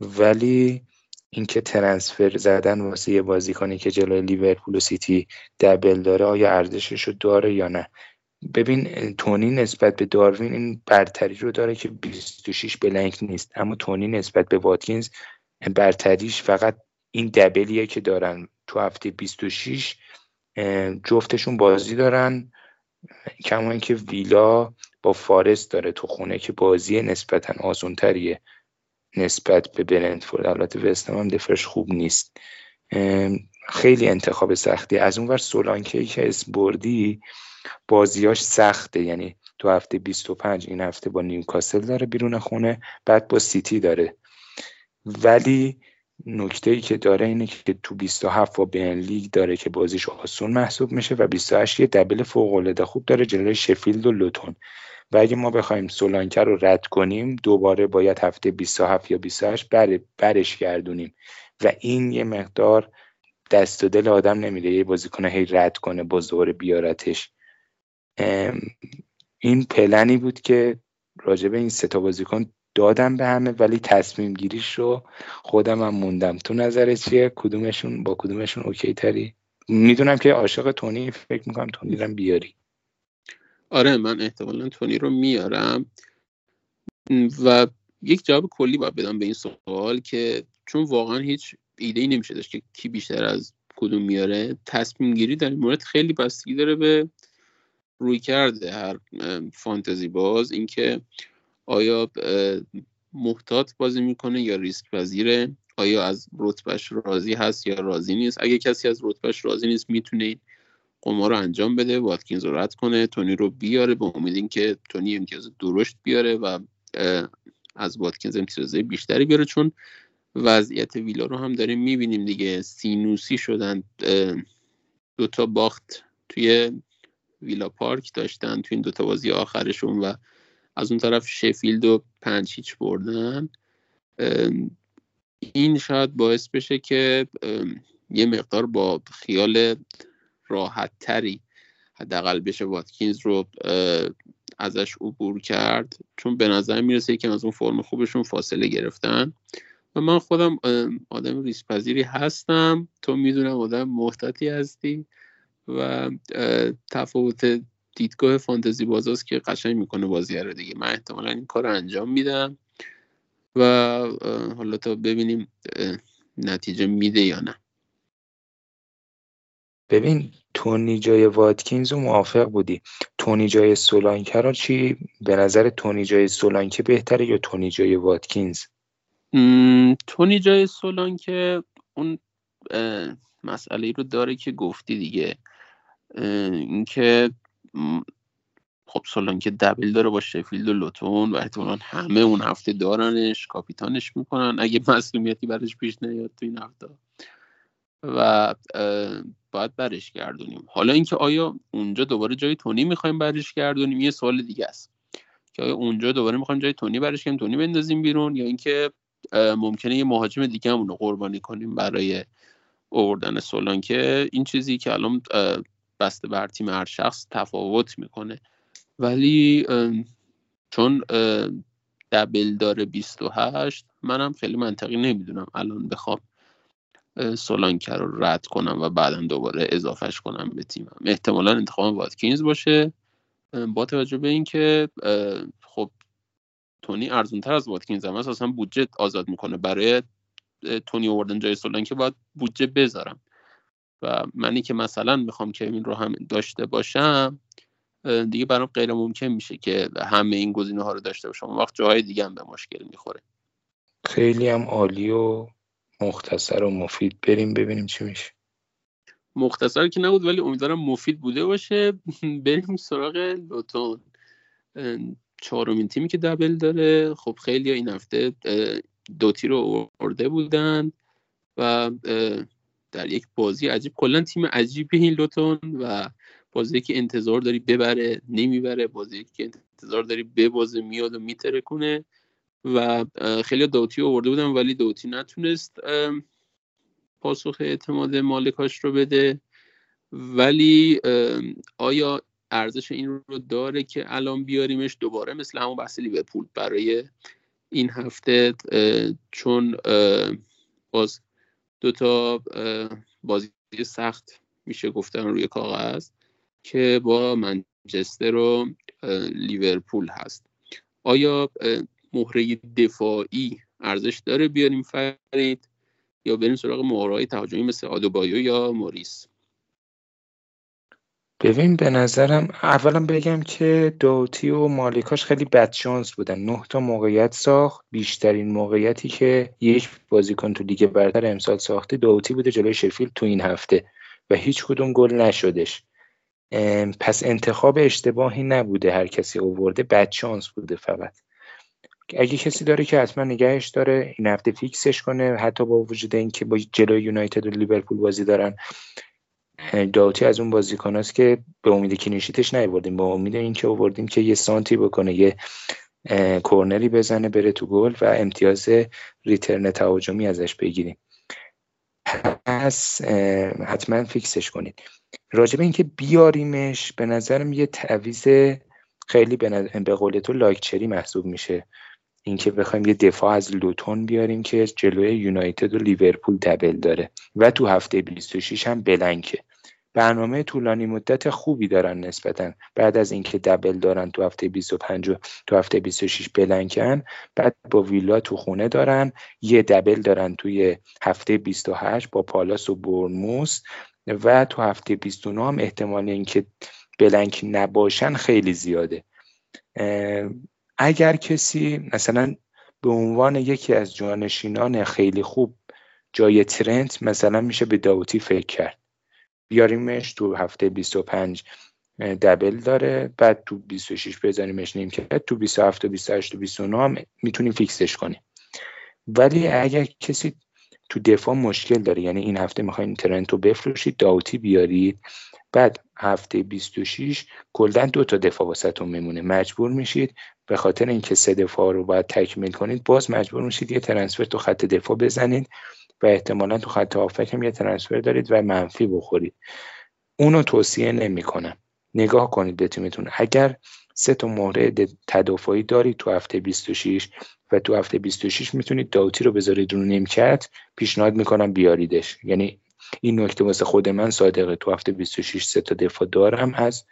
ولی اینکه ترنسفر زدن واسه یه بازیکنی که جلوی لیورپول و سیتی دبل داره آیا ارزشش رو داره یا نه؟ ببین تونی نسبت به داروین این برتری رو داره که 26 بلنک نیست. اما تونی نسبت به واتکینز برتریش فقط این دبلیه که دارن. تو هفته 26 جفتشون بازی دارن. کما اینکه ویلا با فارست داره تو خونه که بازی نسبتا آسونتریه نسبت به برندفورد البته وستم هم دفرش خوب نیست. خیلی انتخاب سختی. از اون ور سولانکه که اسبوردی بازیاش سخته. یعنی تو هفته 25 این هفته با نیوکاسل داره بیرون خونه بعد با سیتی داره. ولی نکته ای که داره اینه که تو 27 و بین لیگ داره که بازیش آسون محسوب میشه و 28 یه دبل فوق العاده خوب داره جلوی شفیلد و لوتون. و اگه ما بخوایم سولانکه رو رد کنیم دوباره باید هفته 27 یا 28 بر برش گردونیم. و این یه مقدار دست و دل آدم نمیده یه بازیکن هی رد کنه با زور بیارتش. این پلنی بود که راجب این سه تا بازیکن دادم به همه ولی تصمیم گیریش رو خودم هم موندم. تو نظر چیه؟ کدومشون با کدومشون اوکی تری؟ می‌دونم که عاشق تونی فکر می‌کنم تونی رو بیاری. آره من احتمالا تونی رو میارم. و یک جواب کلی باید بدم به این سوال که چون واقعا هیچ ایده ای نمیشه داشت که کی بیشتر از کدوم میاره تصمیم گیری در این مورد خیلی بستگی داره به روی کرده هر فانتزی باز. اینکه آیا محتاط بازی می‌کنه یا ریسک پذیره آیا از رتبهش راضی هست یا راضی نیست؟ اگه کسی از رتبهش راضی نیست می‌تونه قمار رو انجام بده واتکینز رو رد کنه تونی رو بیاره به امید اینکه تونی امتیاز درشت بیاره و از واتکینز امتیازهای بیشتری بیاره. چون وضعیت ویلا رو هم داریم می‌بینیم دیگه. سینوسی شدن دوتا باخت توی ویلا پارک داشتن توی این دوتا بازی آخرشون و از اون طرف شفیلد و پنج هیچ بردن. این شاید باعث بشه که یه مقدار با خیال راحت تری حداقل بشه واتکینز رو ازش عبور کرد. چون به نظر می‌رسه که از اون فرم خوبشون فاصله گرفتن. و من خودم آدم ریسپذیری هستم. تو می‌دونم آدم محتاطی هستی و تفاوت دیدگاه فانتزی بازاست که قشنگ می‌کنه بازی رو دیگه. من احتمالا این کار رو انجام میدم و حالا تا ببینیم نتیجه میده یا نه. ببین تونی جای واتکینز رو موافق بودی. تونی جای سولانکه رو چی؟ به نظر تونی جای سولانکه بهتره یا تونی جای واتکینز؟ تونی جای سولانکه اون مسئله رو داره که گفتی دیگه. اینکه خب که دبل داره با شفیلد و لوتون و احتمالا همه اون هفته دارنش کاپیتانش می‌کنن. اگه مسئولیتی برش پیش نیاد تو این هفته. و باید برش گردونیم. حالا اینکه آیا اونجا دوباره جای تونی می‌خوایم برش گردونیم یه سوال دیگه است. که آیا اونجا دوباره می‌خوایم جای تونی برش کنیم تونی بندازیم بیرون یا اینکه ممکنه یه مهاجم دیگه رو قربانی کنیم برای اووردن سولانکه این چیزی که الان بسته بر تیم هر شخص تفاوت می‌کنه. ولی چون دبل داره 28 منم خیلی منطقی نمی‌دونم الان بخوام سولانکه رو رد کنم و بعدا دوباره اضافهش کنم به تیمم. احتمالا انتخاب واتکینز باشه. با توجه به اینکه خب تونی ارزونتر از واتکینز هم اصلا بودجه آزاد می‌کنه. برای تونی اووردن جای که باید بودجه بذارم. و منی که مثلا می‌خوام کوین رو هم داشته باشم دیگه برام غیر ممکن میشه که همه این گزینه ها رو داشته باشم. وقت جاهای دیگه هم به مشکل می‌خوره. خیلی هم عالی و مختصر و مفید. بریم ببینیم چی میشه. مختصر که نبود ولی امیدوارم مفید بوده باشه. بریم سراغ لوتون. چهارمین تیمی که دبل داره. خب خیلی این هفته دوتی رو ارده بودن و در یک بازی عجیب. کلا تیم عجیبی این لوتون و بازی که انتظار داری ببره نمی‌بره. بازی که انتظار داری ببازه میاد و میتره کنه و خیلی دوتی آورده بودن ولی دوتی نتونست پاسخ اعتماد مالکاش رو بده. ولی آیا ارزش این رو داره که الان بیاریمش دوباره مثل همون بحث لیورپول برای این هفته؟ چون باز دوتا بازی سخت میشه گفتن روی کاغذ که با منچستر و لیورپول هست. آیا مهره دفاعی ارزش داره بیاریم فرید یا بریم سراغ مهرهای تهاجمی مثل آدوبایو یا موریس؟ ببین به نظرم اولا بگم که دوتی و مالکاش خیلی بدشانس بودن. نه تا موقعیت ساخت بیشترین موقعیتی که یک بازیکن تو لیگ برتر امسال ساخته دوتی بوده جلوی شفیل تو این هفته و هیچ کدوم گل نشدش. پس انتخاب اشتباهی نبوده هر کسی اوورده بدشانس بوده فقط. اگه کسی داره که حتما نگهش داره این هفته fix ش کنه حتی با وجود اینکه با جلوی یونایتد و لیورپول بازی دارن. داوتی از اون بازیکن است که به امید clean sheet ش نیوردیم با امید اینکه آوردیم که یه سانتری بکنه یه کرنری بزنه بره تو گل و امتیاز return تهاجمی ازش بگیریم. پس حتما fix ش کنید. راجب اینکه بیاریمش به نظرم یه تعویض خیلی به, قول تو لایکچری محسوب میشه. اینکه بخوایم یه دفاع از لوتون بیاریم که جلوی یونایتد و لیورپول دبل داره. و تو هفته 26 هم بلنکه. برنامه طولانی مدت خوبی دارن نسبتا. بعد از اینکه دبل دارن تو هفته 25 و تو هفته 26 بلنکن بعد با ویلا تو خونه دارن. یه دبل دارن توی هفته 28 با پالاس و برنموس و تو هفته 29 هم احتمال اینکه بلنک نباشن خیلی زیاده. اگر کسی مثلا به عنوان یکی از جانشینان خیلی خوب جای ترنت مثلا میشه به داوتی فکر کرد. بیاریمش تو هفته 25 دبل داره بعد تو 26 بزنیمش نیم کرد تو 27 و 28 و 29 هم می‌تونیم فیکسش کنیم. ولی اگر کسی تو دفاع مشکل داره یعنی این هفته می‌خواین ترنت رو بفروشید داوتی بیارید بعد هفته 26 کلا دو تا دفاع واسهتون میمونه. مجبور میشید به خاطر اینکه سه دفاع رو باید تکمیل کنید باز مجبور میشید یه ترنسفر تو خط دفاع بزنید و احتمالا تو خط هافک هم یه ترنسفر دارید و منفی بخورید. اونو توصیه نمی‌کنم. نگاه کنید به تیمتون. اگر سه تا مورد تدافعی دارید تو هفته 26 و تو هفته 26 می‌تونید داوتی رو بذارید رو نیمکت پیشنهاد می‌کنم بیاریدش. یعنی این نکته واسه خود من صادقه. تو هفته 26 سه تا دفاع دارم از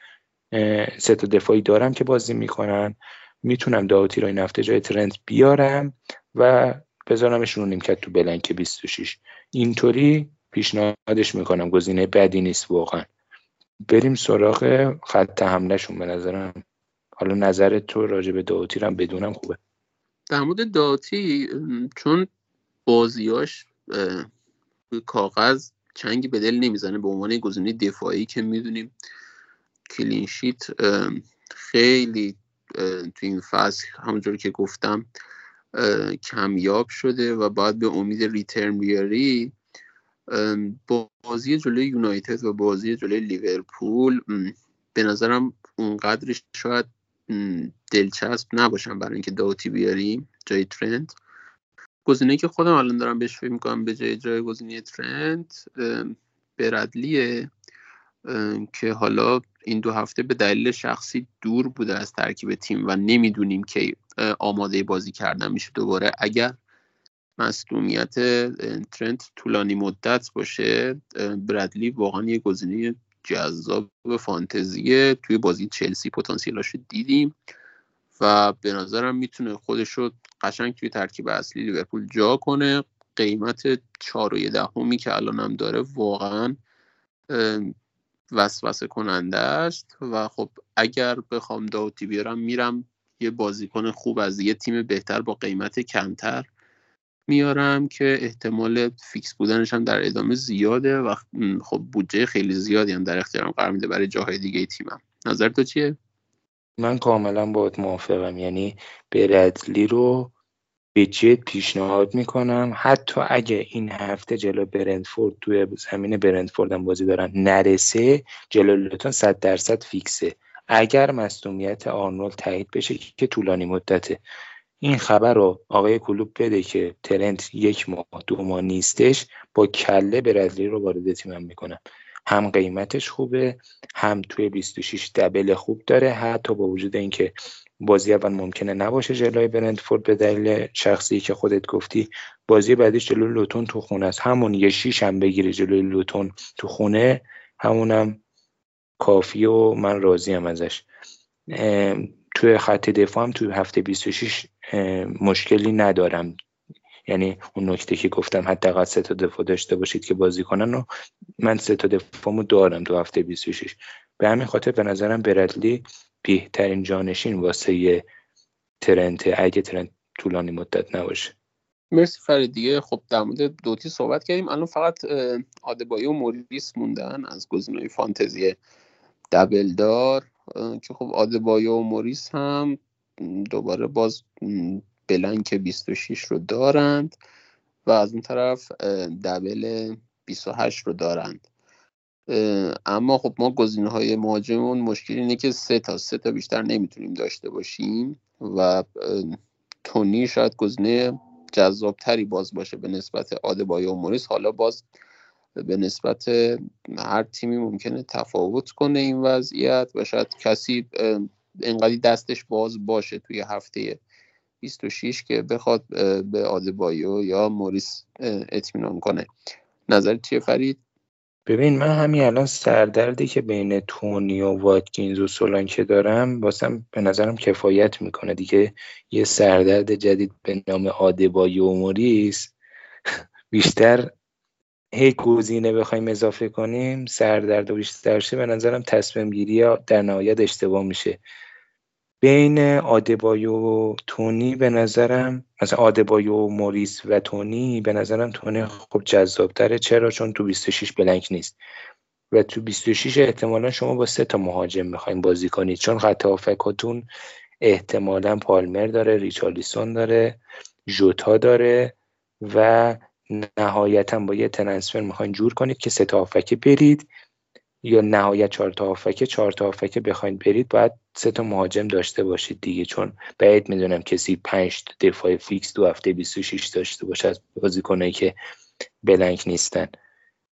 سه تا دفاعی دارم که بازی می‌کنن. می‌تونم داوتی رو این هفته جای ترند بیارم و بذارمش رو نیمکت تو بلنک 26 اینطوری پیشنهادش می‌کنم. گزینه بدی نیست واقعا. بریم سراغ خط حملهشون به نظرم. حالا نظر تو راجع به داوتی رو بدونم خوبه. در مورد داوتی چون بازیاش کاغذ چنگی به دل نمی‌زنه. به عنوان گزینه دفاعی که می‌دونیم. کلینشیت خیلی تو این فصل همونجور که گفتم کمیاب شده و باید به امید ریترن بیاری بازی جلوی یونایتد و بازی جلوی لیورپول به نظرم اونقدرش شاید دلچسب نباشن برای اینکه داوتی بیاریم جای ترند گزینه که خودم الان دارم بهش فکر می‌کنم به جای جای گزینه ترند برادلیه که حالا این دو هفته به دلیل شخصی دور بوده از ترکیب تیم و نمی‌دونیم که آماده بازی کردن میشه دوباره. اگر مصدومیت ترنت طولانی مدت باشه برادلی واقعا یه گزینه جذاب فانتزیه. توی بازی چلسی پتانسیلاش رو دیدیم و به نظرم می‌تونه خودش رو قشنگ توی ترکیب اصلی لیورپول جا کنه. قیمت چهار و دهمی که الان هم داره واقعا وسوسه کننده است و خب اگر بخوام داوتی بیارم میرم یه بازیکن خوب از یه تیم بهتر با قیمت کمتر میارم که احتمال فیکس بودنش هم در ادامه زیاده و خب بودجه خیلی زیادی هم در اختیارم قرار میده برای جاهای دیگه تیمم. نظر تو چیه؟ من کاملا باید موافقم. یعنی بردلی رو به جد پیشنهاد می‌کنم؟ حتی اگه این هفته جلو برندفورد توی زمین برندفورد هم بازی دارن نرسه جلو لوتون صد درصد فیکسه. اگر مصدومیت آرنولد تایید بشه که طولانی مدته. این خبر رو آقای کلوب بده که ترنت یک ماه دو ماه نیستش با کله برزیل رو وارد تیمم می‌کنم هم قیمتش خوبه هم توی 26 دبل خوب داره حتی با وجود اینکه بازی اول ممکنه نباشه جلوی برندفورد به دلیل شخصی که خودت گفتی. بازی بعدیش جلوی لوتون تو خونه است. همون یه شیش هم بگیره جلوی لوتون تو خونه همونم کافی و من راضیم ازش. توی خط دفاع هم توی هفته 26 مشکلی ندارم. یعنی اون نکته که گفتم حداقل سه تا دفاع داشته باشید که بازی کنن و من سه تا دفاعمو دارم تو هفته 26 به همین خاطر به نظرم برادلی بهترین جانشین واسه ترنت اگه ترنت طولانی مدت نباشه. مرسی فرید دیگه. خب در مورد دوتی صحبت کردیم. الان فقط آدبایی و موریس موندن از گزینه‌های فانتزی دبلدار که خب آدبایو و موریس هم دوباره باز بلنک 26 رو دارند و از اون طرف دبل 28 رو دارند. اما خب ما گزینه های مهاجمون مشکل اینه که سه تا سه تا بیشتر نمی‌تونیم داشته باشیم و تونی شاید گزینه جذابتری باز باشه به نسبت آدبایو و موریس. حالا باز به نسبت هر تیمی ممکنه تفاوت کنه این وضعیت و شاید کسی انقدی دستش باز باشه توی هفته 26 که بخواد به آدبایو یا موریس اطمینان کنه. نظر چیه فرید؟ ببین من همین الان سردردی که بین تونی و واتکینز و سولانکه دارم واسم به نظرم کفایت می‌کنه دیگه. یه سردرد جدید به نام آدبایو و موریس بیشتر هی گزینه بخوایم اضافه کنیم سردرد و بیشتر شه به نظرم تصمیم گیری در نهایت اشتباه میشه. بین آدبایو و تونی به نظرم مثلا آدبایو و موریس و تونی به نظرم تونی خب جذابتره. چرا؟ چون تو 26 بلنک نیست. و تو 26 احتمالا شما با سه تا مهاجم می‌خوایم بازی کنید. چون خط هافکاتون احتمالا پالمر داره ریچارلیسون داره ژوتا داره و نهایتا با یه transfer می‌خواین جور کنید که سه تا برید. یا نهایت چهار تا هافبکه چهار تا هافبکه بخواید برید باید سه تا مهاجم داشته باشید دیگه چون بعید می‌دونم کسی پنج دفاع fix دو هفته 26 داشته باشه از بازیکنایی که blank نیستن.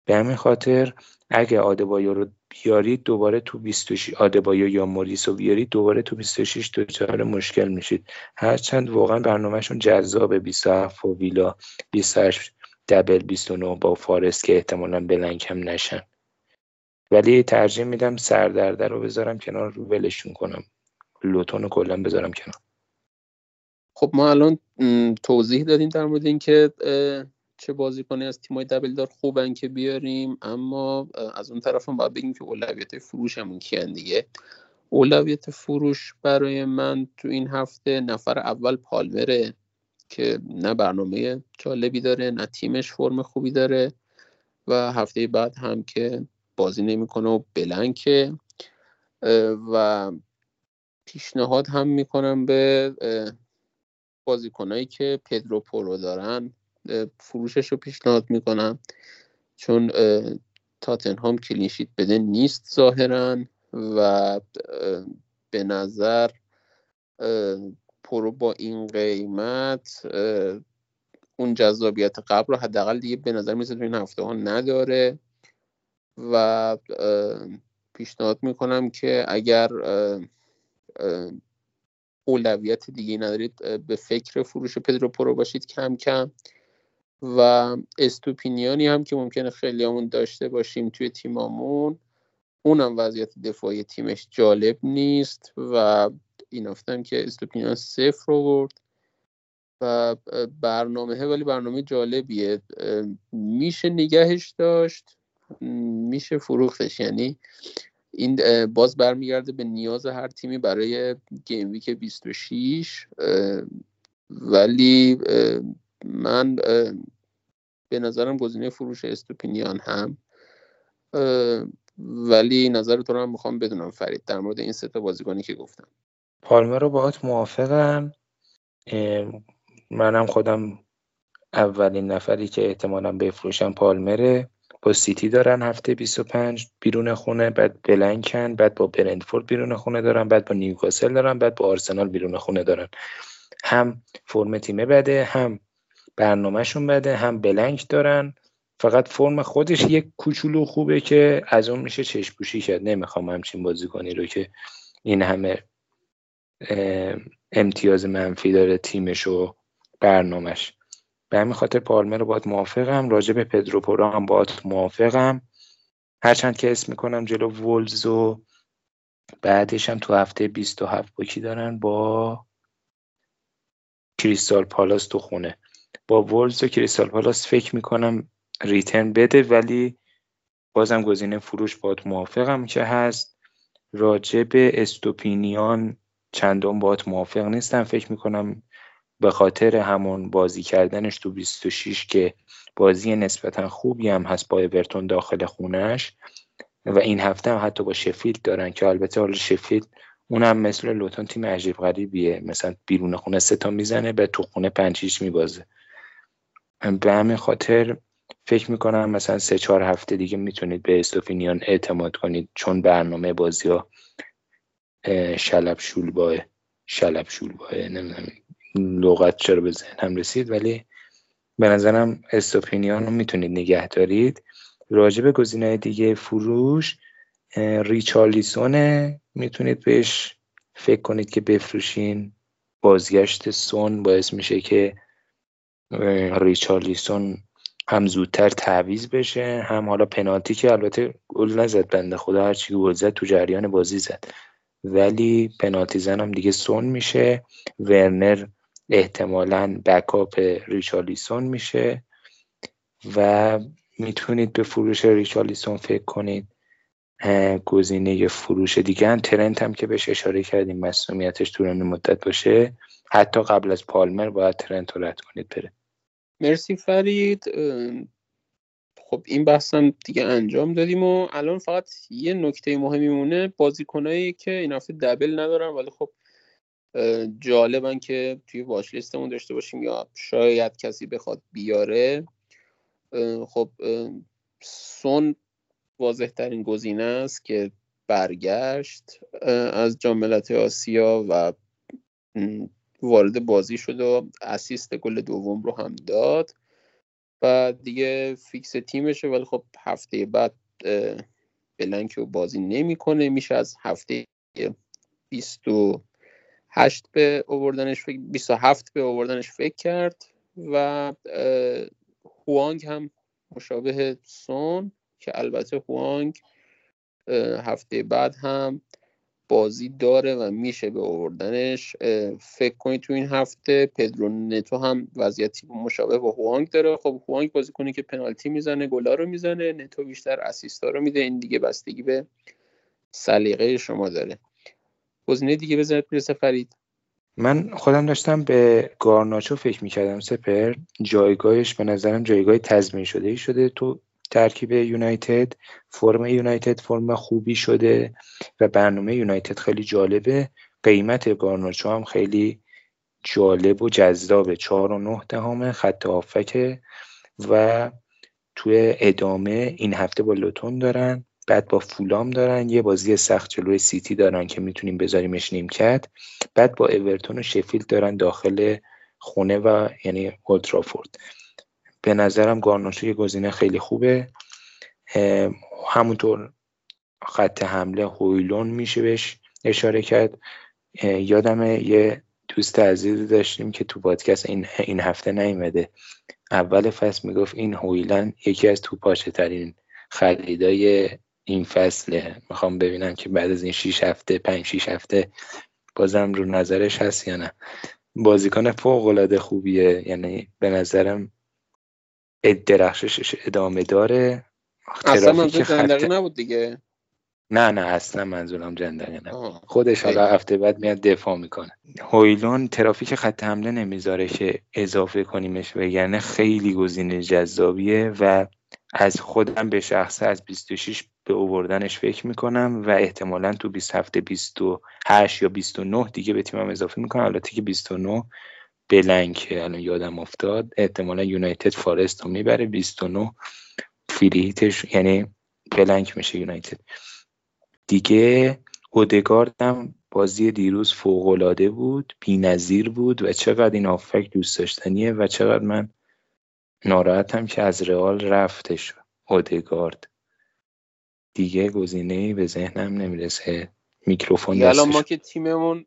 به همین خاطر اگه آدبایو رو بیارید دوباره تو 26 آدبایو یا موریس رو بیارید دوباره تو 26 دچار مشکل میشید. هرچند واقعا برنامهشون جذاب 27 و ویلا 28 دبل 29 با فارست که احتمالا بلنک هم نشن. ولی ترجیح میدم سردرده رو بذارم کنار رو ولشون کنم. لوتون رو کلا بذارم کنار. خب ما الان توضیح دادیم در مورد اینکه چه بازیکنی از تیمای دبل دار خوبن که بیاریم. اما از اون طرف هم باید بگیم که اولویت فروشمون کیان دیگه. اولویت فروش برای من تو این هفته نفر اول پالمره که نه برنامه جالبی داره نه تیمش فرم خوبی داره و هفته بعد هم که بازی نمی‌کنه و بلنکه. و پیشنهاد هم می‌کنم به بازیکنایی که پدرو پرو دارن فروشش رو پیشنهاد می‌کنم. چون تاتنهام clean sheet بده نیست ظاهرا و به نظر پرو با این قیمت اون جذابیت قبل رو حداقل دیگه به نظر می‌رسه تو این هفته ها نداره. و پیشنهاد می‌کنم که اگر اولویت دیگه ندارید به فکر فروش پدرو پرو باشید کم کم و استوپینیانی هم که ممکنه خیلی همون داشته باشیم توی تیمامون اونم وضعیت دفاعی تیمش جالب نیست و این هفتم که استوپینیان صفر رو برد و برنامه ولی برنامه جالبیه. میشه نگهش داشت. میشه فروختش. یعنی این باز برمیگرده به نیاز هر تیمی برای گیم ویک 26 ولی من به نظرم گزینه فروش استوپینیان هم ولی نظر تو رو هم می‌خوام بدونم فرید در مورد این سه تا بازیکنی که گفتم. پالمر رو باهات موافقم. منم خودم اولین نفری که احتمالا بفروشم پالمره. با سیتی دارن هفته 25 بیرون خونه بعد بلنکن بعد با برندفورد بیرون خونه دارن بعد با نیوکاسل دارن بعد با آرسنال بیرون خونه دارن. هم فرم تیمه بده هم برنامهشون بده هم بلنک دارن. فقط فرم خودش یک کوچولو خوبه که از اون میشه چشم پوشی کرد. نمی‌خوام همچین بازی کنی رو که این همه امتیاز منفی داره تیمش و برنامهش. به همین خاطر پالمر رو باید موافقم راجع به پدرو پورا هم باید موافقم. هرچند که اسم می‌کنم جلو وولز و بعدش هم تو هفته 27 با کی دارن؟ با کریستال پالاس تو خونه. با وولز و کریستال پالاس فکر می‌کنم ریترن بده ولی بازم گزینه فروش باید موافقم که هست. راجع به استوپینیان چندان باید موافق نیستم. فکر می‌کنم به خاطر همون بازی کردنش تو 26 که بازی نسبتا خوبی هم هست با اورتون داخل خونش و این هفته هم حتی با شفیلد دارن که البته حالا شفیلد اونم مثل لوتون تیم عجیب غریبیه. مثلا بیرون خونه سه تا می‌زنه به تو خونه پنج میبازه. به همین خاطر فکر می‌کنم مثلا سه چهار هفته دیگه می‌تونید به استوفینیان اعتماد کنید چون برنامه بازی ها شلب شولباه شلب شولباه نمی‌دونم. لغت چرا به ذهنم رسید ولی به نظرم استوپینیان رو می‌تونید نگه دارید. راجع به گزینه دیگه فروش ریچارلیسونه می‌تونید بهش فکر کنید که بفروشین. بازگشت سون باعث میشه که ریچارلیسون هم زودتر تعویز بشه هم حالا پنالتی که البته گل نزد بنده خدا هرچی گل زد تو جریان بازی زد. ولی پنالتی زن هم دیگه سون میشه. ورنر احتمالا بکاپ ریچارلیسون میشه و می‌تونید به فروش ریچارلیسون فکر کنید. گزینه فروش دیگه ترنت هم که بهش اشاره کردیم مسئولیتش طولانی مدت باشه. حتی قبل از پالمر باید ترنت رو رد کنید بره. مرسی فرید. خب این بحثم دیگه انجام دادیم و الان فقط یه نکته مهمی مونه بازیکنایی که این هفته دبل ندارن ولی خب جالبن که توی واش لیستمون داشته باشیم یا شاید کسی بخواد بیاره. خب سون واضح ترین گزینه است که برگشت از جاملت آسیا و وارد بازی شد و اسیست گل دوم رو هم داد. و دیگه فیکس تیمشه ولی خب هفته بعد بلنک رو بازی نمی‌کنه. میشه از هفته 28 به اووردنش 27 به اووردنش فکر کرد و هوانگ هم مشابه سون که البته هوانگ هفته بعد هم بازی داره و میشه به آوردنش فکر کنید تو این هفته پدرو نتو هم وضعیتی مشابه با هوانگ داره. خب هوانگ بازی کنه که پنالتی می‌زنه گلا رو می‌زنه نتو بیشتر اسیستا رو میده. این دیگه بستگی به سلیقه شما داره. گزینه دیگه بزنید می‌رسه فرید من خودم داشتم به گارناچو فکر می‌کردم سپر جایگاهش به نظرم جایگاه تضمین شده ای شده. تو ترکیب یونایتد فرم یونایتد فرم خوبی شده و برنامه یونایتد خیلی جالبه. قیمت گارناچو هم خیلی جالب و جذابه. چهار و نه دهمه خط آفکه و توی ادامه این هفته با لوتون دارن. بعد با فولام دارن یه بازی سخت جلوی سیتی دارن که می‌تونیم بذاریمش نیمکت. بعد با اورتون و شفیلد دارن داخل خونه و یعنی اولترافورد به نظرم گارناچو یه گزینه خیلی خوبه. همونطور خط حمله هویلون میشه بهش اشاره کرد. یادم یه دوست عزیز داشتیم که تو پادکست این, این هفته نیومده. اول فصل می‌گفت این هویلن یکی از تو پاچه ترین خریدای این فصله. می‌خوام ببینم که بعد از این 6 هفته 5 6 هفته بازم رو نظرش هست یا نه. بازیکن فوق العاده خوبیه. یعنی به نظرم درخششش ادامه داره. اصلا منظور خط... نبود دیگه؟ نه نه اصلا منظورم جندقه نه خودش حالا هفته بعد میاد دفاع می‌کنه. هویلون ترافیک خط حمله نمی‌ذاره که اضافه کنیمش وگرنه خیلی گزینه جذابیه و از خودم به شخصه از 26 به اووردنش فکر می‌کنم و احتمالا تو 20 هفته 28 یا 29 دیگه به تیمم اضافه می‌کنم. البته که 29 بلنک الان یادم افتاد. احتمالا یونایتد فارست رو می‌بره. 29 فیلیتش یعنی بلنک میشه یونایتد. دیگه اودگاردم بازی دیروز فوقالعاده بود نظیر بود و چقدر این آفک دوست داشتنیه و چقدر من ناراحتم که از رئال رفتش اودگارد دیگه گزینه به ذهنم نمی‌رسه. میکروفون الان ما که تیممون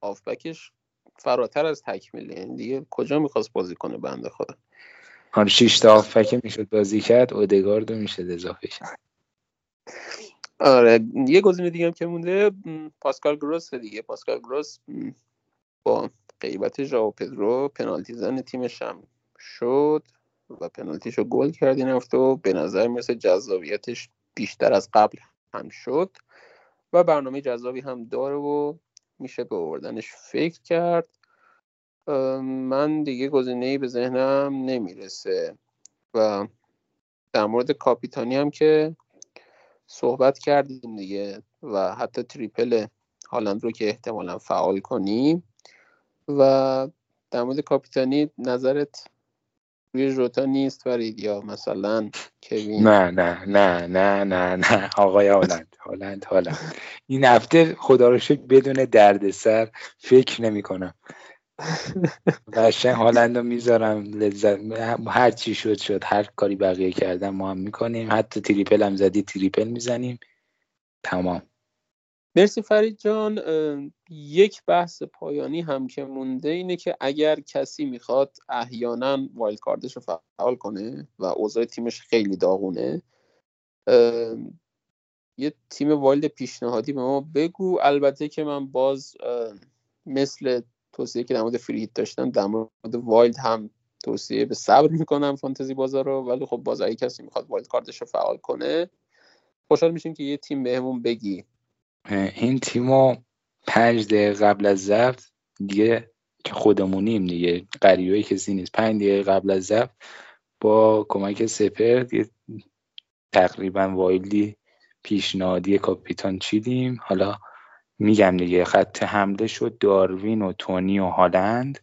آفبکش فراتر از تکمیله یعنی دیگه کجا می‌خواست بازی کنه بنده خدا؟ آره شیش تا آفبک می‌شد بازی کرد اودگارد می‌شد اضافه شد آره یه گزینه دیگه هم که مونده پاسکال گروس دیگه. پاسکال گروس با غیبت ژائو پدرو پنالتی زن تیمش هم شد و پنالتیشو گل کرد این هفته و به نظر می‌رسه جذابیتش بیشتر از قبل هم شد و برنامه جذابی هم داره و میشه به آوردنش فکر کرد. من دیگه گزینه به ذهنم نمی‌رسه و در مورد کاپیتانی هم که صحبت کردیم دیگه و حتی تریپل هالند رو که احتمالا فعال کنیم و در مورد کاپیتانی نظرت جوتا نیست فرید یا مثلا کوین؟ نه نه نه نه نه نه. آقای هالند هالند هالند. این هفته خدا رو شکر بدون دردسر فکر نمی کنم قشنگ هالند رو می‌ذارم لذت هر چی شد شد. هر کاری بقیه کردن ما هم می‌کنیم. حتی triple هم زدی triple می‌زنیم. تمام. مرسی فرید جان. یک بحث پایانی هم که مونده اینه که اگر کسی می‌خواد احیانا wild card ش رو فعال کنه و اوضاع تیمش خیلی داغونه یه تیم wild پیشنهادی به ما بگو. البته که من باز مثل توصیه که در مورد free hit داشتم در مورد wild هم توصیه به صبر می‌کنم فانتزی بازا رو ولی خب باز اگه کسی می‌خواد wild card ش رو فعال کنه خوشحال میشیم که یه تیم بهمون بگی. این تیمو پنج دقیقه قبل از ضبط دیگه که خودمونیم دیگه غریبه کسی نیست. پنج دقیقه قبل از ضبط با کمک سپر تقریبا wild ی پیشنهادی کاپیتان چیدیم. حالا میگم دیگه خط حمله شد داروین و تونی و هالند.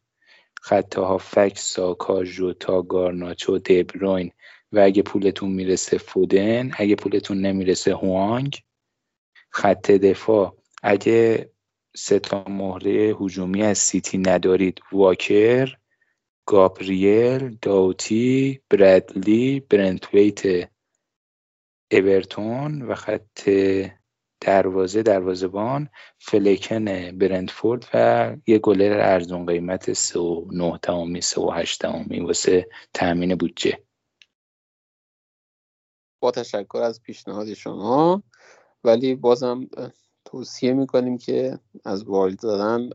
خط هافک ساکا ژوتا گارناچو دبروین. و اگه پولتون می‌رسه فودن اگه پولتون نمی‌رسه هوانگ. خط دفاع. اگه سه تا مهره هجومی از سیتی ندارید واکر گابریل داوتی برادلی برنتویت اورتون و خط دروازه دروازبان فلکن برندفورد و یه گلر ارزون قیمت سه و نه تمامی سه و هشت تمامی واسه تأمین بودجه. با تشکر از پیشنهاد شما. ولی بازم توصیه می‌کنیم که از وایلد زدن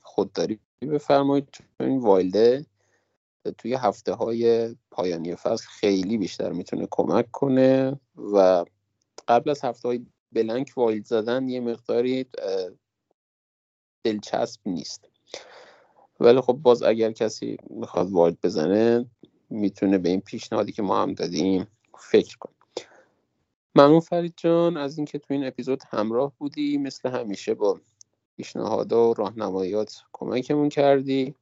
خودداری بفرمایید. چون این وایلده توی هفته های پایانی فصل خیلی بیشتر می‌تونه کمک کنه و قبل از هفته های blank wild زدن یه مقداری دلچسب نیست. ولی خب باز اگر کسی می‌خواد wild بزنه می‌تونه به این پیشنهادی که ما هم دادیم فکر کنه. ممنون فرید جان از اینکه تو این اپیزود همراه بودی مثل همیشه با پیشنهادها و راهنماییات کمکمون کردی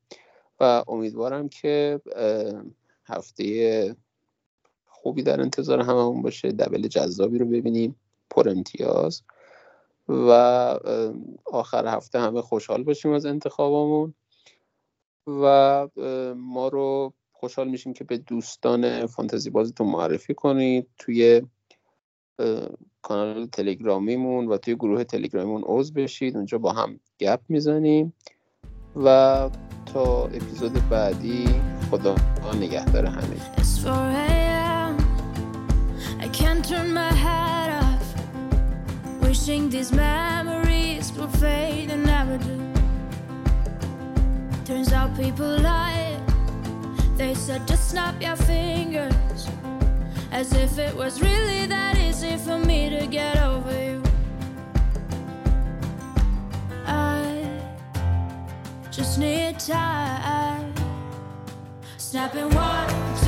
و امیدوارم که هفته خوبی در انتظار هممون باشه دبل جذابی رو ببینیم پر امتیاز و آخر هفته همه خوشحال باشیم از انتخابمون و ما رو خوشحال میشیم که به دوستان فانتزی بازیتون معرفی کنید. توی کانال تلگرامیمون و توی گروه تلگرامیمون عضو بشید. اونجا با هم گپ می‌زنیم و تا اپیزود بعدی خدا نگهدار همه. Turns. As if it was really that easy for me to get over you. I just need time. Snapping one, two.